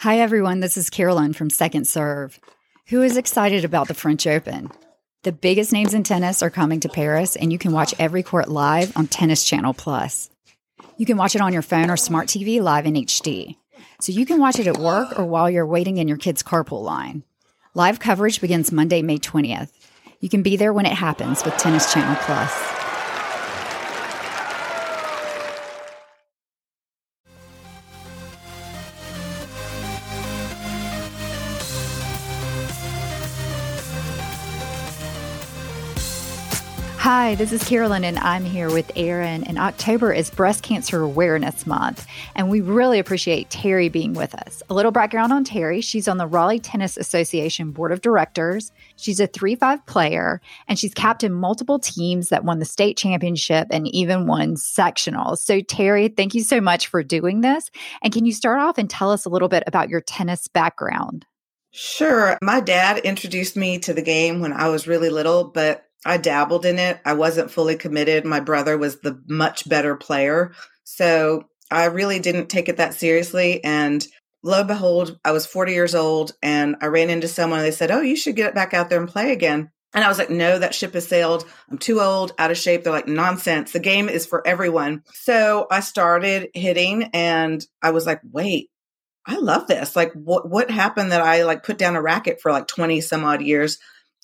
Hi, everyone. This is Carolyn from Second Serve. Who is excited about the French Open? The biggest names in tennis are coming to Paris, and you can watch every court live on Tennis Channel Plus. You can watch it on your phone or smart TV live in HD. So you can watch it at work or while you're waiting in your kid's carpool line. Live coverage begins Monday, May 20th. You can be there when it happens with Tennis Channel Plus. Hi, this is Carolyn, and I'm here with Erin. And October is Breast Cancer Awareness Month, and we really appreciate Terry being with us. A little background on Terry she's on the Raleigh Tennis Association Board of Directors. She's a 3 5 player, and she's captained multiple teams that won the state championship and even won sectionals. So, Terry, thank you so much for doing this. And can you start off and tell us a little bit about your tennis background? Sure. My dad introduced me to the game when I was really little, but I dabbled in it. I wasn't fully committed. My brother was the much better player. So I really didn't take it that seriously. And lo and behold, I was 40 years old and I ran into someone and they said, Oh, you should get back out there and play again. And I was like, no, that ship has sailed. I'm too old, out of shape. They're like, nonsense. The game is for everyone. So I started hitting and I was like, wait, I love this. Like what what happened that I like put down a racket for like 20 some odd years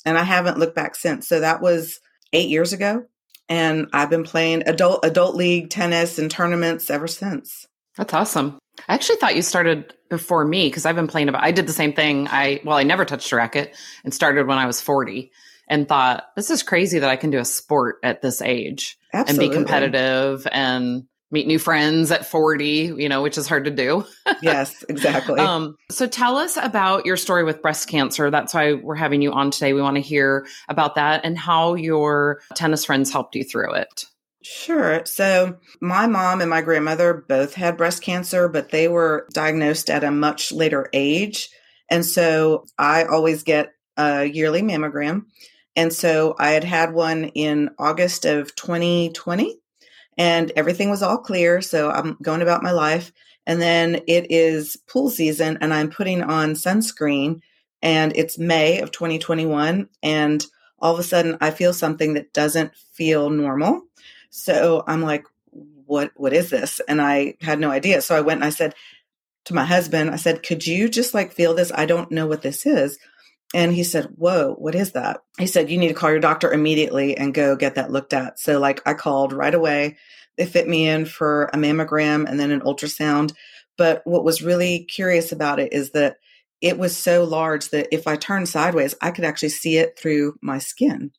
and I haven't looked back since. So that was eight years ago, and I've been playing adult adult league tennis and tournaments ever since. That's awesome. I actually thought you started before me because I've been playing about. I did the same thing. I well, I never touched a racket and started when I was forty, and thought this is crazy that I can do a sport at this age Absolutely. and be competitive and meet new friends at 40, you know, which is hard to do. yes, exactly. Um, so tell us about your story with breast cancer. That's why we're having you on today. We want to hear about that and how your tennis friends helped you through it. Sure. So, my mom and my grandmother both had breast cancer, but they were diagnosed at a much later age. And so, I always get a yearly mammogram. And so, I had had one in August of 2020 and everything was all clear. So I'm going about my life. And then it is pool season and I'm putting on sunscreen and it's May of 2021. And all of a sudden I feel something that doesn't feel normal. So I'm like, what, what is this? And I had no idea. So I went and I said to my husband, I said, could you just like feel this? I don't know what this is. And he said, Whoa, what is that? He said, You need to call your doctor immediately and go get that looked at. So, like, I called right away. They fit me in for a mammogram and then an ultrasound. But what was really curious about it is that it was so large that if I turned sideways, I could actually see it through my skin.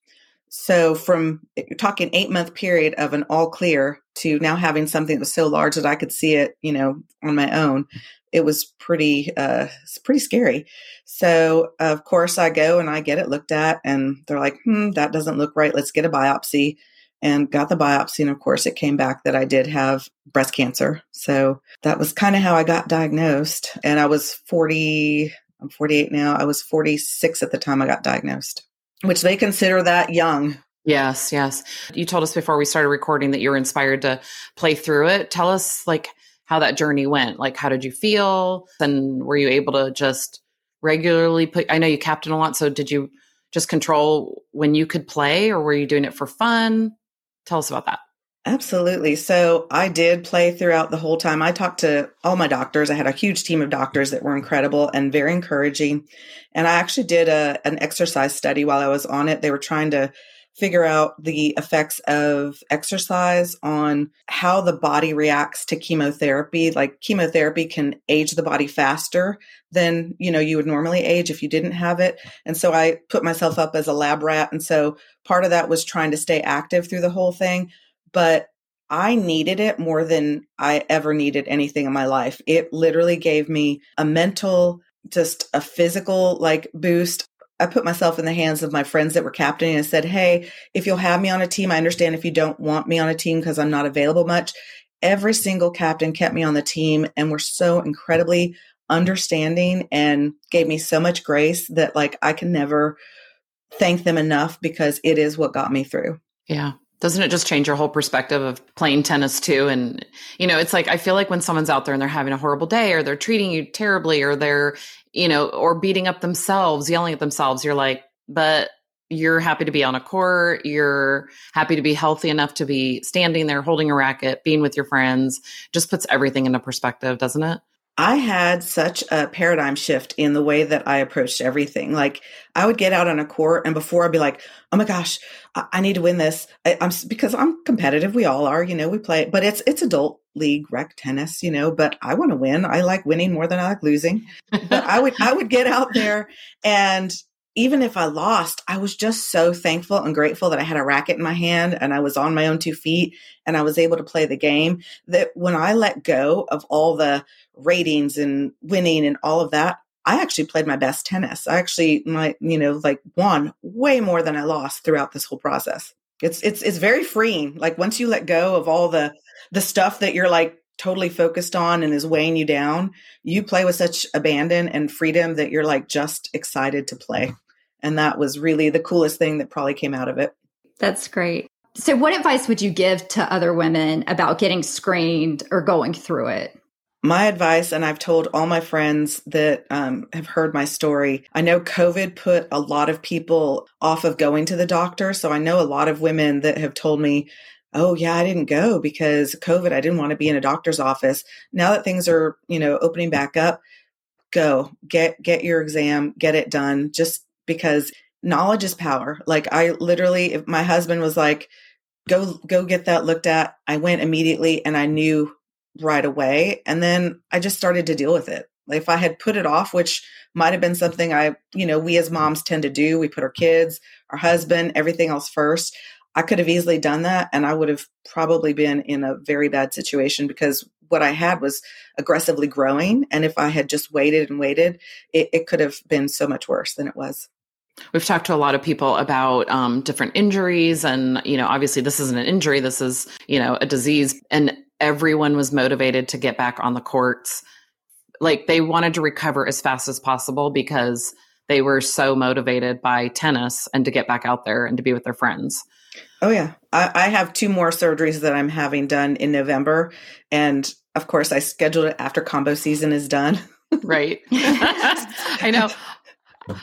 So, from you're talking eight month period of an all clear to now having something that was so large that I could see it, you know, on my own, it was pretty uh pretty scary. So of course i go and i get it looked at and they're like hmm that doesn't look right. Let's get a biopsy and got the biopsy and of course it came back that i did have breast cancer. So that was kind of how i got diagnosed and i was 40 i'm 48 now. I was 46 at the time i got diagnosed which they consider that young. Yes yes. You told us before we started recording that you were inspired to play through it. Tell us like how that journey went. Like, how did you feel? And were you able to just regularly put, I know you captain a lot. So did you just control when you could play or were you doing it for fun? Tell us about that. Absolutely. So I did play throughout the whole time. I talked to all my doctors. I had a huge team of doctors that were incredible and very encouraging. And I actually did a, an exercise study while I was on it. They were trying to figure out the effects of exercise on how the body reacts to chemotherapy like chemotherapy can age the body faster than you know you would normally age if you didn't have it and so i put myself up as a lab rat and so part of that was trying to stay active through the whole thing but I needed it more than I ever needed anything in my life. It literally gave me a mental, just a physical like boost. I put myself in the hands of my friends that were captaining and said, Hey, if you'll have me on a team, I understand if you don't want me on a team because I'm not available much. Every single captain kept me on the team and were so incredibly understanding and gave me so much grace that like I can never thank them enough because it is what got me through. Yeah. doesn't it just change your whole perspective of playing tennis too and you know it's like i feel like when someone's out there and they're having a horrible day or they're treating you terribly or they're you know or beating up themselves yelling at themselves you're like but you're happy to be on a court you're happy to be healthy enough to be standing there holding a racket being with your friends just puts everything into perspective doesn't it I had such a paradigm shift in the way that I approached everything. Like I would get out on a court and before I'd be like, Oh my gosh, I, I need to win this. I, am because I'm competitive. We all are, you know, we play, but it's, it's adult league rec tennis, you know, but I want to win. I like winning more than I like losing, but I would, I would get out there and even if I lost, I was just so thankful and grateful that I had a racket in my hand and I was on my own two feet and I was able to play the game. That when I let go of all the ratings and winning and all of that, I actually played my best tennis. I actually my you know like won way more than I lost throughout this whole process. It's it's it's very freeing. Like once you let go of all the the stuff that you're like totally focused on and is weighing you down, you play with such abandon and freedom that you're like just excited to play. And that was really the coolest thing that probably came out of it. That's great. So, what advice would you give to other women about getting screened or going through it? My advice, and I've told all my friends that um, have heard my story, I know COVID put a lot of people off of going to the doctor. So I know a lot of women that have told me, oh yeah i didn't go because covid. I didn't want to be in a doctor's office. Now that things are you know opening back up go. Get get your exam get it done just because knowledge is power. Like i literally if my husband was like go go get that looked at i went immediately and i knew right away. And then I just started to deal with it. If I had put it off, which might have been something I, you know, we as moms tend to do, we put our kids, our husband, everything else first. I could have easily done that and I would have probably been in a very bad situation because what I had was aggressively growing. And if I had just waited and waited, it, it could have been so much worse than it was. We've talked to a lot of people about um, different injuries, and you know, obviously, this isn't an injury; this is you know a disease. And everyone was motivated to get back on the courts. Like they wanted to recover as fast as possible because they were so motivated by tennis and to get back out there and to be with their friends. Oh yeah, I, I have two more surgeries that I'm having done in November, and of course, I scheduled it after combo season is done. right. I know.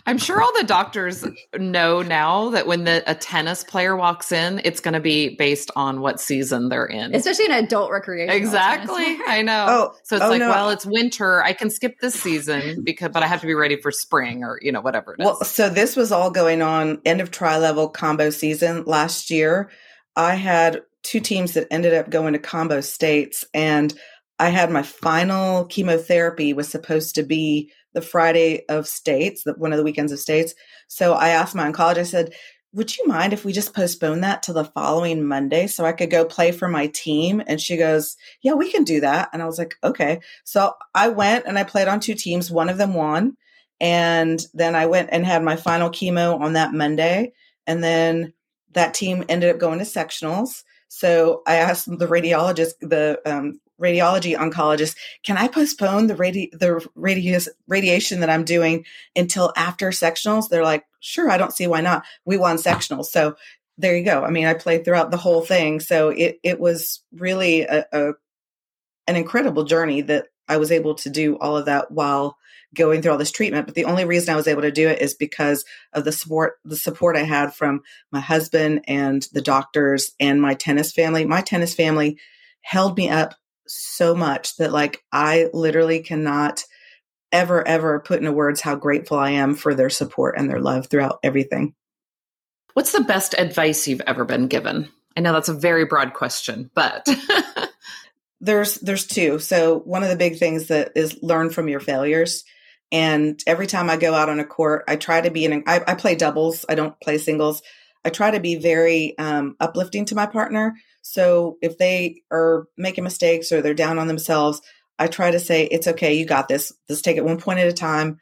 I'm sure all the doctors know now that when the, a tennis player walks in, it's going to be based on what season they're in. Especially in adult recreation. Exactly. I know. Oh, so it's oh, like, no. well, it's winter. I can skip this season because, but I have to be ready for spring or, you know, whatever Well, so this was all going on end of tri level combo season last year. I had two teams that ended up going to combo states and I had my final chemotherapy was supposed to be the Friday of states, the, one of the weekends of states. So I asked my oncologist, I said, would you mind if we just postpone that to the following Monday so I could go play for my team? And she goes, Yeah, we can do that. And I was like, Okay. So I went and I played on two teams. One of them won. And then I went and had my final chemo on that Monday. And then that team ended up going to sectionals. So I asked the radiologist, the um, radiology oncologist, can I postpone the radi- the radius radiation that I'm doing until after sectionals? They're like, sure, I don't see why not. We won sectionals. So there you go. I mean, I played throughout the whole thing. So it, it was really a, a an incredible journey that I was able to do all of that while going through all this treatment. But the only reason I was able to do it is because of the support, the support I had from my husband and the doctors and my tennis family. My tennis family held me up so much that like I literally cannot ever ever put into words how grateful I am for their support and their love throughout everything. What's the best advice you've ever been given? I know that's a very broad question, but there's there's two. So one of the big things that is learn from your failures. And every time I go out on a court, I try to be in. I, I play doubles. I don't play singles. I try to be very um, uplifting to my partner. So if they are making mistakes or they're down on themselves, I try to say, it's okay, you got this. Let's take it one point at a time,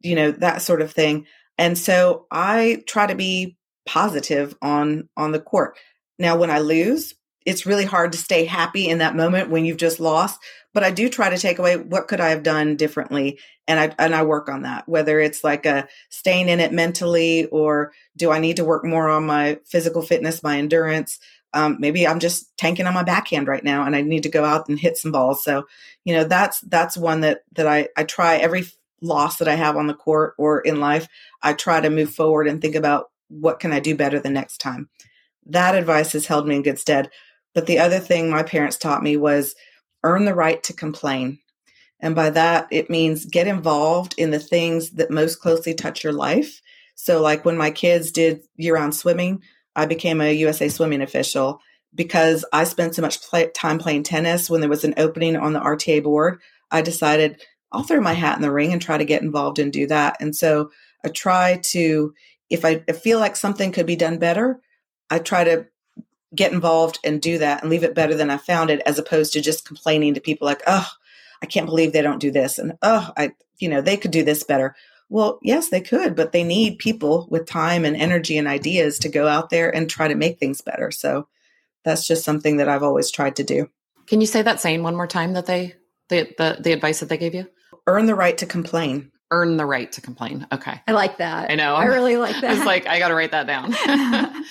you know, that sort of thing. And so I try to be positive on on the court. Now when I lose, it's really hard to stay happy in that moment when you've just lost, but I do try to take away what could I have done differently and I and I work on that whether it's like a staying in it mentally or do I need to work more on my physical fitness, my endurance, um, maybe I'm just tanking on my backhand right now and I need to go out and hit some balls. So, you know, that's that's one that that I I try every loss that I have on the court or in life, I try to move forward and think about what can I do better the next time. That advice has held me in good stead. But the other thing my parents taught me was earn the right to complain. And by that, it means get involved in the things that most closely touch your life. So, like when my kids did year round swimming, I became a USA swimming official because I spent so much play, time playing tennis. When there was an opening on the RTA board, I decided I'll throw my hat in the ring and try to get involved and do that. And so I try to, if I feel like something could be done better, I try to get involved and do that and leave it better than I found it, as opposed to just complaining to people like, oh, I can't believe they don't do this. And oh, I, you know, they could do this better. Well, yes, they could, but they need people with time and energy and ideas to go out there and try to make things better. So that's just something that I've always tried to do. Can you say that saying one more time that they, the, the, the advice that they gave you? Earn the right to complain. Earn the right to complain. Okay. I like that. I know. I really like that. It's like, I got to write that down.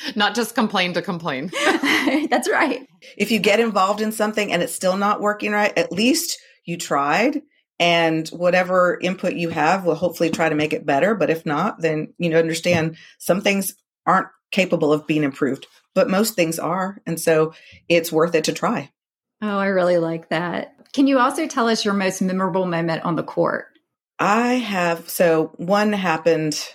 not just complain to complain. That's right. If you get involved in something and it's still not working right, at least you tried and whatever input you have will hopefully try to make it better but if not then you know understand some things aren't capable of being improved but most things are and so it's worth it to try oh i really like that can you also tell us your most memorable moment on the court i have so one happened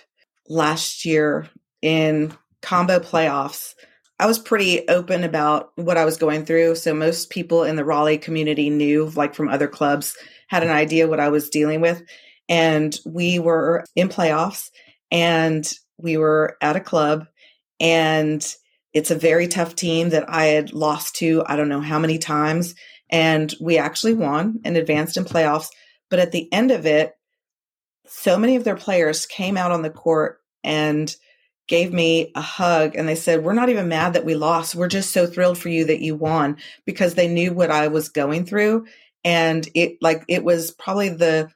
last year in combo playoffs I was pretty open about what I was going through. So most people in the Raleigh community knew, like from other clubs, had an idea what I was dealing with. And we were in playoffs and we were at a club and it's a very tough team that I had lost to I don't know how many times and we actually won and advanced in playoffs but at the end of it so many of their players came out on the court and gave me a hug and they said we're not even mad that we lost we're just so thrilled for you that you won because they knew what I was going through and it like it was probably the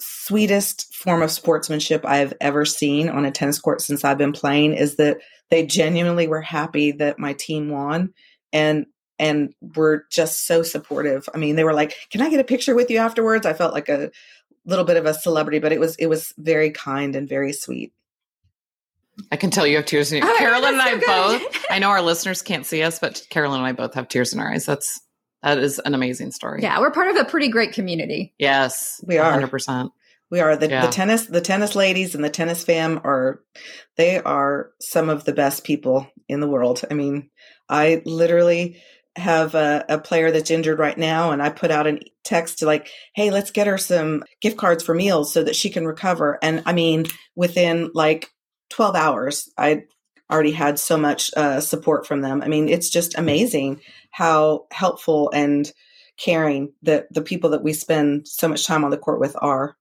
sweetest form of sportsmanship I've ever seen on a tennis court since I've been playing is that they genuinely were happy that my team won and and were just so supportive. I mean, they were like, "Can I get a picture with you afterwards?" I felt like a little bit of a celebrity, but it was it was very kind and very sweet. I can tell you have tears in your oh, Carolyn and I so both. I know our listeners can't see us, but Carolyn and I both have tears in our eyes. That's that is an amazing story. Yeah, we're part of a pretty great community. Yes, we are. 100%. We are the, yeah. the tennis the tennis ladies and the tennis fam are they are some of the best people in the world. I mean, I literally have a, a, player that's injured right now and I put out a text to like, hey, let's get her some gift cards for meals so that she can recover. And I mean, within like 12 hours, I already had so much uh, support from them. I mean, it's just amazing how helpful and caring that the people that we spend so much time on the court with are.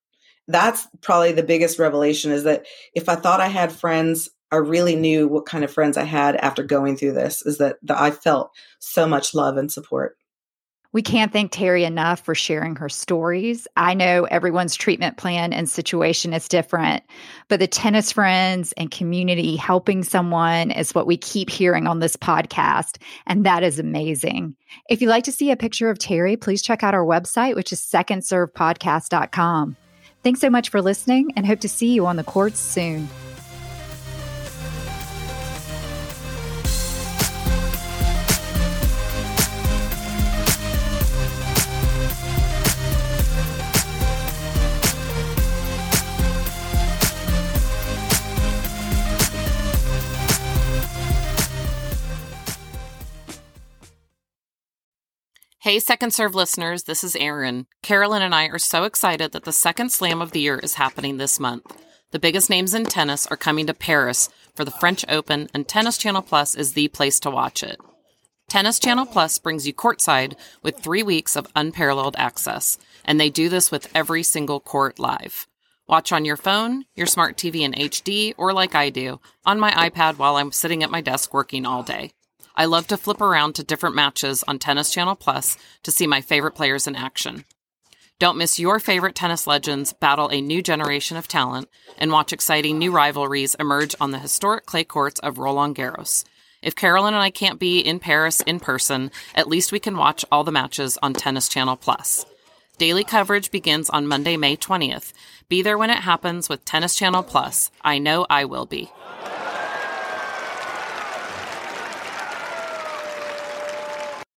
That's probably the biggest revelation is that if I thought I had friends, I really knew what kind of friends I had after going through this, is that, that I felt so much love and support. We can't thank Terry enough for sharing her stories. I know everyone's treatment plan and situation is different, but the tennis friends and community helping someone is what we keep hearing on this podcast. And that is amazing. If you'd like to see a picture of Terry, please check out our website, which is secondservepodcast.com. Thanks so much for listening and hope to see you on the courts soon. Hey, Second Serve listeners, this is Erin. Carolyn and I are so excited that the second slam of the year is happening this month. The biggest names in tennis are coming to Paris for the French Open, and Tennis Channel Plus is the place to watch it. Tennis Channel Plus brings you courtside with three weeks of unparalleled access, and they do this with every single court live. Watch on your phone, your smart TV in HD, or like I do, on my iPad while I'm sitting at my desk working all day. I love to flip around to different matches on Tennis Channel Plus to see my favorite players in action. Don't miss your favorite tennis legends battle a new generation of talent and watch exciting new rivalries emerge on the historic clay courts of Roland Garros. If Carolyn and I can't be in Paris in person, at least we can watch all the matches on Tennis Channel Plus. Daily coverage begins on Monday, May 20th. Be there when it happens with Tennis Channel Plus. I know I will be.